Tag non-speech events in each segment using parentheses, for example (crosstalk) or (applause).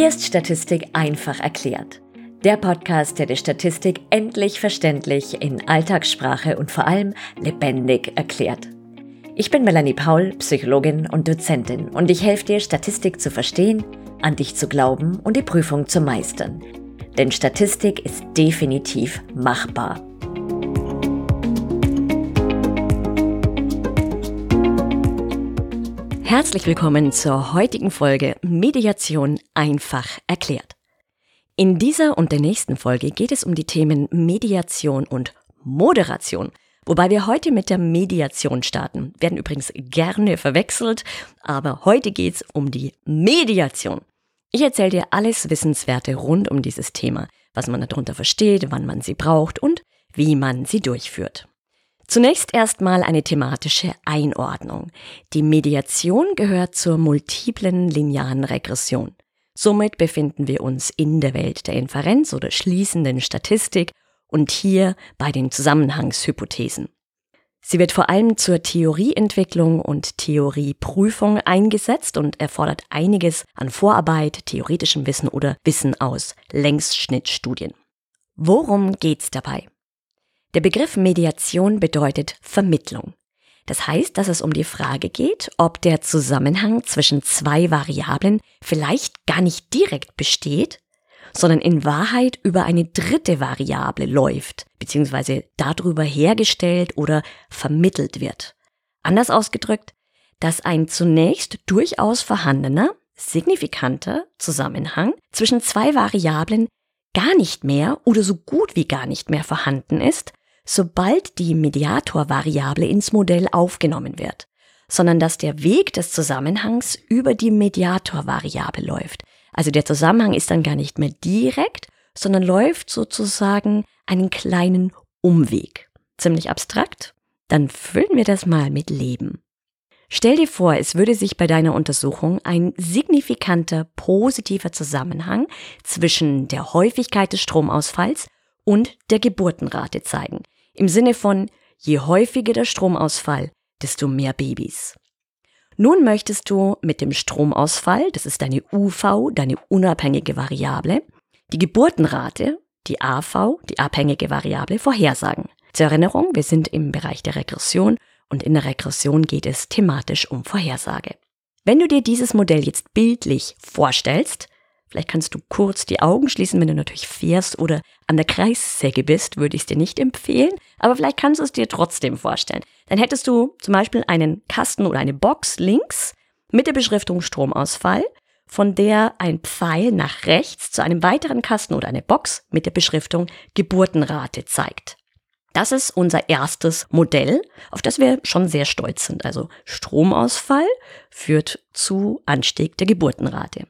Hier ist Statistik einfach erklärt. Der Podcast, der die Statistik endlich verständlich in Alltagssprache und vor allem lebendig erklärt. Ich bin Melanie Paul, Psychologin und Dozentin und ich helfe dir, Statistik zu verstehen, an dich zu glauben und die Prüfung zu meistern. Denn Statistik ist definitiv machbar. Herzlich willkommen zur heutigen Folge Mediation einfach erklärt. In dieser und der nächsten Folge geht es um die Themen Mediation und Moderation. Wobei wir heute mit der Mediation starten. Werden übrigens gerne verwechselt, aber heute geht es um die Mediation. Ich erzähle dir alles Wissenswerte rund um dieses Thema, was man darunter versteht, wann man sie braucht und wie man sie durchführt. Zunächst erstmal eine thematische Einordnung. Die Mediation gehört zur multiplen linearen Regression. Somit befinden wir uns in der Welt der Inferenz oder schließenden Statistik und hier bei den Zusammenhangshypothesen. Sie wird vor allem zur Theorieentwicklung und Theorieprüfung eingesetzt und erfordert einiges an Vorarbeit, theoretischem Wissen oder Wissen aus Längsschnittstudien. Worum geht's dabei? Der Begriff Mediation bedeutet Vermittlung. Das heißt, dass es um die Frage geht, ob der Zusammenhang zwischen zwei Variablen vielleicht gar nicht direkt besteht, sondern in Wahrheit über eine dritte Variable läuft, beziehungsweise darüber hergestellt oder vermittelt wird. Anders ausgedrückt, dass ein zunächst durchaus vorhandener, signifikanter Zusammenhang zwischen zwei Variablen gar nicht mehr oder so gut wie gar nicht mehr vorhanden ist, sobald die Mediatorvariable ins Modell aufgenommen wird, sondern dass der Weg des Zusammenhangs über die Mediatorvariable läuft. Also der Zusammenhang ist dann gar nicht mehr direkt, sondern läuft sozusagen einen kleinen Umweg. Ziemlich abstrakt? Dann füllen wir das mal mit Leben. Stell dir vor, es würde sich bei deiner Untersuchung ein signifikanter positiver Zusammenhang zwischen der Häufigkeit des Stromausfalls und der Geburtenrate zeigen. Im Sinne von, je häufiger der Stromausfall, desto mehr Babys. Nun möchtest du mit dem Stromausfall, das ist deine UV, deine unabhängige Variable, die Geburtenrate, die AV, die abhängige Variable, vorhersagen. Zur Erinnerung, wir sind im Bereich der Regression und in der Regression geht es thematisch um Vorhersage. Wenn du dir dieses Modell jetzt bildlich vorstellst, Vielleicht kannst du kurz die Augen schließen, wenn du natürlich fährst oder an der Kreissäge bist, würde ich es dir nicht empfehlen, aber vielleicht kannst du es dir trotzdem vorstellen. Dann hättest du zum Beispiel einen Kasten oder eine Box links mit der Beschriftung Stromausfall, von der ein Pfeil nach rechts zu einem weiteren Kasten oder eine Box mit der Beschriftung Geburtenrate zeigt. Das ist unser erstes Modell, auf das wir schon sehr stolz sind. Also Stromausfall führt zu Anstieg der Geburtenrate.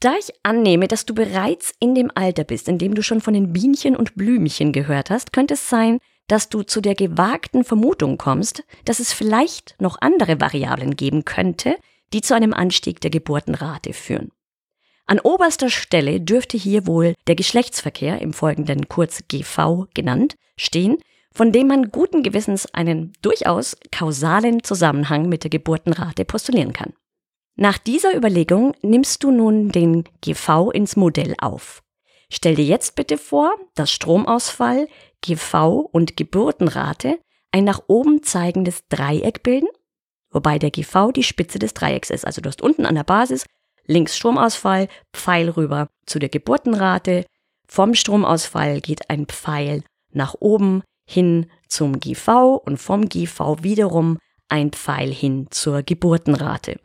Da ich annehme, dass du bereits in dem Alter bist, in dem du schon von den Bienchen und Blümchen gehört hast, könnte es sein, dass du zu der gewagten Vermutung kommst, dass es vielleicht noch andere Variablen geben könnte, die zu einem Anstieg der Geburtenrate führen. An oberster Stelle dürfte hier wohl der Geschlechtsverkehr, im Folgenden kurz GV genannt, stehen, von dem man guten Gewissens einen durchaus kausalen Zusammenhang mit der Geburtenrate postulieren kann. Nach dieser Überlegung nimmst du nun den GV ins Modell auf. Stell dir jetzt bitte vor, dass Stromausfall, GV und Geburtenrate ein nach oben zeigendes Dreieck bilden, wobei der GV die Spitze des Dreiecks ist. Also du hast unten an der Basis links Stromausfall, Pfeil rüber zu der Geburtenrate. Vom Stromausfall geht ein Pfeil nach oben hin zum GV und vom GV wiederum ein Pfeil hin zur Geburtenrate.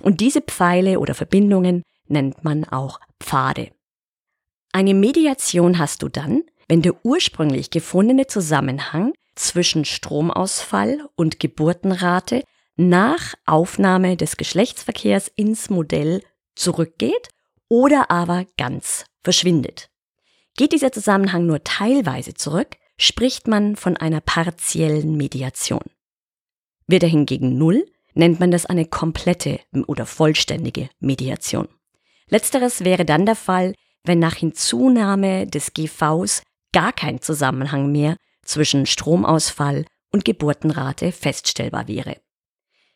Und diese Pfeile oder Verbindungen nennt man auch Pfade. Eine Mediation hast du dann, wenn der ursprünglich gefundene Zusammenhang zwischen Stromausfall und Geburtenrate nach Aufnahme des Geschlechtsverkehrs ins Modell zurückgeht oder aber ganz verschwindet. Geht dieser Zusammenhang nur teilweise zurück, spricht man von einer partiellen Mediation. Wird er hingegen null, nennt man das eine komplette oder vollständige Mediation. Letzteres wäre dann der Fall, wenn nach Hinzunahme des GVs gar kein Zusammenhang mehr zwischen Stromausfall und Geburtenrate feststellbar wäre.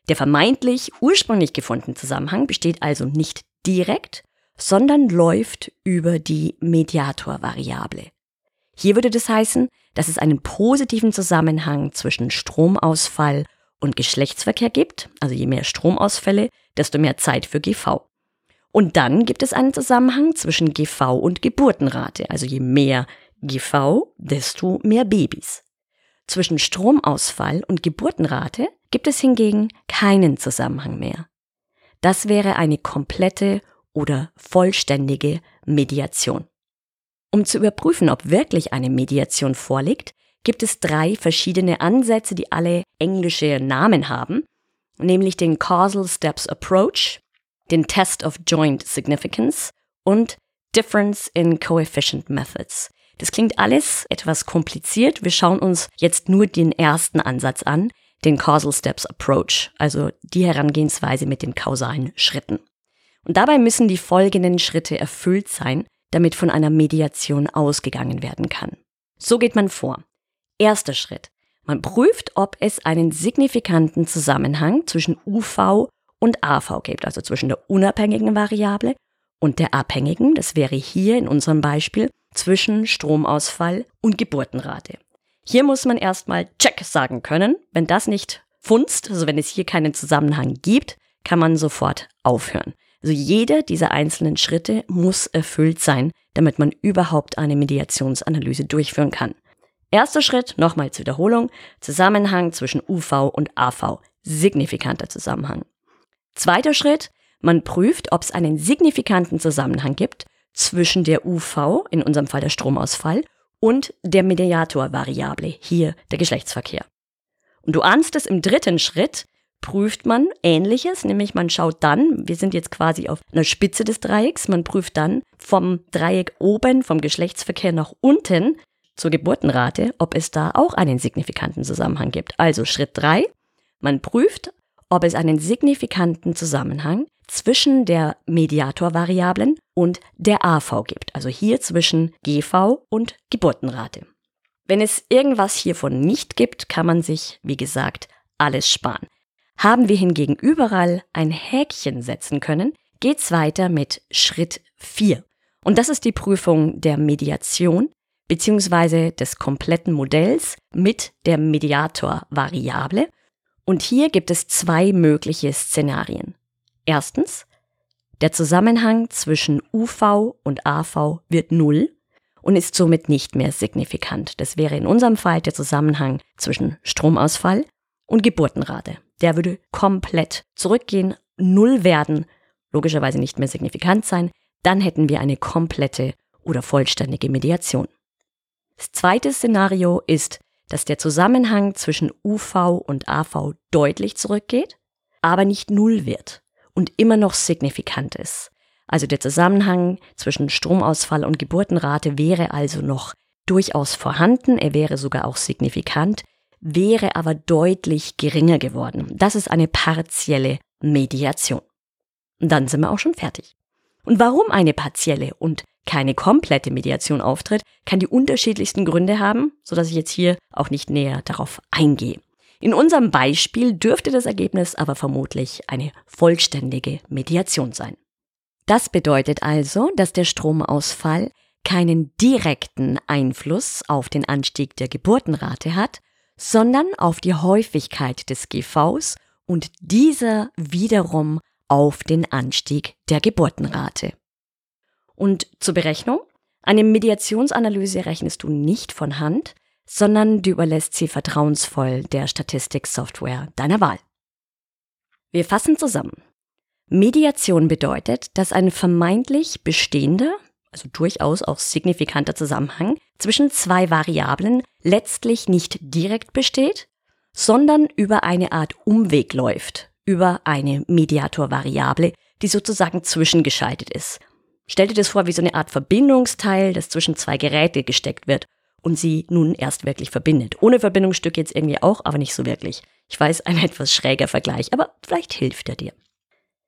Der vermeintlich ursprünglich gefundene Zusammenhang besteht also nicht direkt, sondern läuft über die Mediatorvariable. Hier würde das heißen, dass es einen positiven Zusammenhang zwischen Stromausfall und Geschlechtsverkehr gibt, also je mehr Stromausfälle, desto mehr Zeit für GV. Und dann gibt es einen Zusammenhang zwischen GV und Geburtenrate, also je mehr GV, desto mehr Babys. Zwischen Stromausfall und Geburtenrate gibt es hingegen keinen Zusammenhang mehr. Das wäre eine komplette oder vollständige Mediation. Um zu überprüfen, ob wirklich eine Mediation vorliegt, gibt es drei verschiedene Ansätze, die alle englische Namen haben, nämlich den Causal Steps Approach, den Test of Joint Significance und Difference in Coefficient Methods. Das klingt alles etwas kompliziert. Wir schauen uns jetzt nur den ersten Ansatz an, den Causal Steps Approach, also die Herangehensweise mit den kausalen Schritten. Und dabei müssen die folgenden Schritte erfüllt sein, damit von einer Mediation ausgegangen werden kann. So geht man vor. Erster Schritt. Man prüft, ob es einen signifikanten Zusammenhang zwischen UV und AV gibt, also zwischen der unabhängigen Variable und der abhängigen, das wäre hier in unserem Beispiel zwischen Stromausfall und Geburtenrate. Hier muss man erstmal Check sagen können. Wenn das nicht funzt, also wenn es hier keinen Zusammenhang gibt, kann man sofort aufhören. Also jeder dieser einzelnen Schritte muss erfüllt sein, damit man überhaupt eine Mediationsanalyse durchführen kann. Erster Schritt, nochmal zur Wiederholung, Zusammenhang zwischen UV und AV, signifikanter Zusammenhang. Zweiter Schritt, man prüft, ob es einen signifikanten Zusammenhang gibt zwischen der UV, in unserem Fall der Stromausfall, und der Mediatorvariable, hier der Geschlechtsverkehr. Und du ahnst es im dritten Schritt, prüft man Ähnliches, nämlich man schaut dann, wir sind jetzt quasi auf einer Spitze des Dreiecks, man prüft dann vom Dreieck oben, vom Geschlechtsverkehr nach unten zur Geburtenrate, ob es da auch einen signifikanten Zusammenhang gibt. Also Schritt drei: man prüft, ob es einen signifikanten Zusammenhang zwischen der Mediatorvariablen und der AV gibt, also hier zwischen GV und Geburtenrate. Wenn es irgendwas hiervon nicht gibt, kann man sich, wie gesagt, alles sparen. Haben wir hingegen überall ein Häkchen setzen können, geht's weiter mit Schritt 4. Und das ist die Prüfung der Mediation bzw. des kompletten Modells mit der Mediatorvariable. Und hier gibt es zwei mögliche Szenarien. Erstens, der Zusammenhang zwischen UV und AV wird null und ist somit nicht mehr signifikant. Das wäre in unserem Fall der Zusammenhang zwischen Stromausfall und Geburtenrate der würde komplett zurückgehen, null werden, logischerweise nicht mehr signifikant sein, dann hätten wir eine komplette oder vollständige Mediation. Das zweite Szenario ist, dass der Zusammenhang zwischen UV und AV deutlich zurückgeht, aber nicht null wird und immer noch signifikant ist. Also der Zusammenhang zwischen Stromausfall und Geburtenrate wäre also noch durchaus vorhanden, er wäre sogar auch signifikant, wäre aber deutlich geringer geworden. Das ist eine partielle Mediation. Und dann sind wir auch schon fertig. Und warum eine partielle und keine komplette Mediation auftritt, kann die unterschiedlichsten Gründe haben, so dass ich jetzt hier auch nicht näher darauf eingehe. In unserem Beispiel dürfte das Ergebnis aber vermutlich eine vollständige Mediation sein. Das bedeutet also, dass der Stromausfall keinen direkten Einfluss auf den Anstieg der Geburtenrate hat, sondern auf die Häufigkeit des GVs und dieser wiederum auf den Anstieg der Geburtenrate. Und zur Berechnung? Eine Mediationsanalyse rechnest du nicht von Hand, sondern du überlässt sie vertrauensvoll der Statistiksoftware deiner Wahl. Wir fassen zusammen. Mediation bedeutet, dass ein vermeintlich bestehender, also durchaus auch signifikanter Zusammenhang zwischen zwei Variablen letztlich nicht direkt besteht, sondern über eine Art Umweg läuft, über eine Mediatorvariable, die sozusagen zwischengeschaltet ist. Stell dir das vor wie so eine Art Verbindungsteil, das zwischen zwei Geräte gesteckt wird und sie nun erst wirklich verbindet. Ohne Verbindungsstück jetzt irgendwie auch, aber nicht so wirklich. Ich weiß, ein (laughs) etwas schräger Vergleich, aber vielleicht hilft er dir.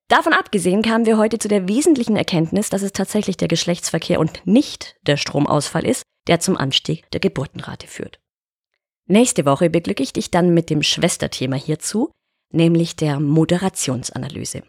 Davon abgesehen kamen wir heute zu der wesentlichen Erkenntnis, dass es tatsächlich der Geschlechtsverkehr und nicht der Stromausfall ist, der zum Anstieg der Geburtenrate führt. Nächste Woche beglücke ich dich dann mit dem Schwesterthema hierzu, nämlich der Moderationsanalyse.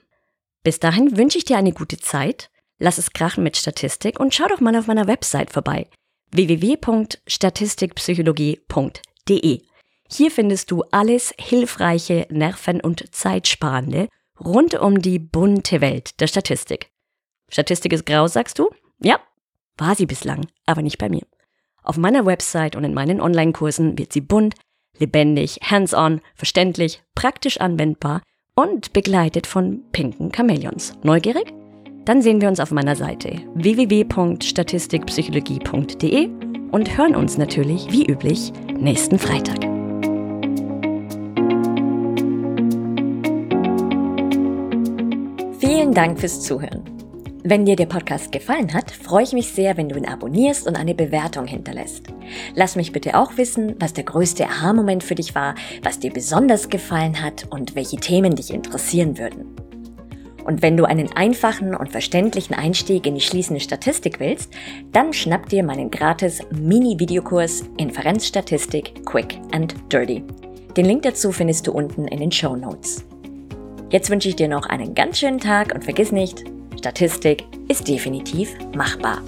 Bis dahin wünsche ich dir eine gute Zeit, lass es krachen mit Statistik und schau doch mal auf meiner Website vorbei www.statistikpsychologie.de. Hier findest du alles hilfreiche, nerven- und zeitsparende rund um die bunte Welt der Statistik. Statistik ist grau, sagst du? Ja, war sie bislang, aber nicht bei mir. Auf meiner Website und in meinen Online-Kursen wird sie bunt, lebendig, hands-on, verständlich, praktisch anwendbar und begleitet von pinken Chamäleons. Neugierig? Dann sehen wir uns auf meiner Seite www.statistikpsychologie.de und hören uns natürlich wie üblich nächsten Freitag. Vielen Dank fürs Zuhören. Wenn dir der Podcast gefallen hat, freue ich mich sehr, wenn du ihn abonnierst und eine Bewertung hinterlässt. Lass mich bitte auch wissen, was der größte Aha-Moment für dich war, was dir besonders gefallen hat und welche Themen dich interessieren würden. Und wenn du einen einfachen und verständlichen Einstieg in die schließende Statistik willst, dann schnapp dir meinen gratis Mini-Videokurs Inferenzstatistik Quick and Dirty. Den Link dazu findest du unten in den Show Notes. Jetzt wünsche ich dir noch einen ganz schönen Tag und vergiss nicht, Statistik ist definitiv machbar.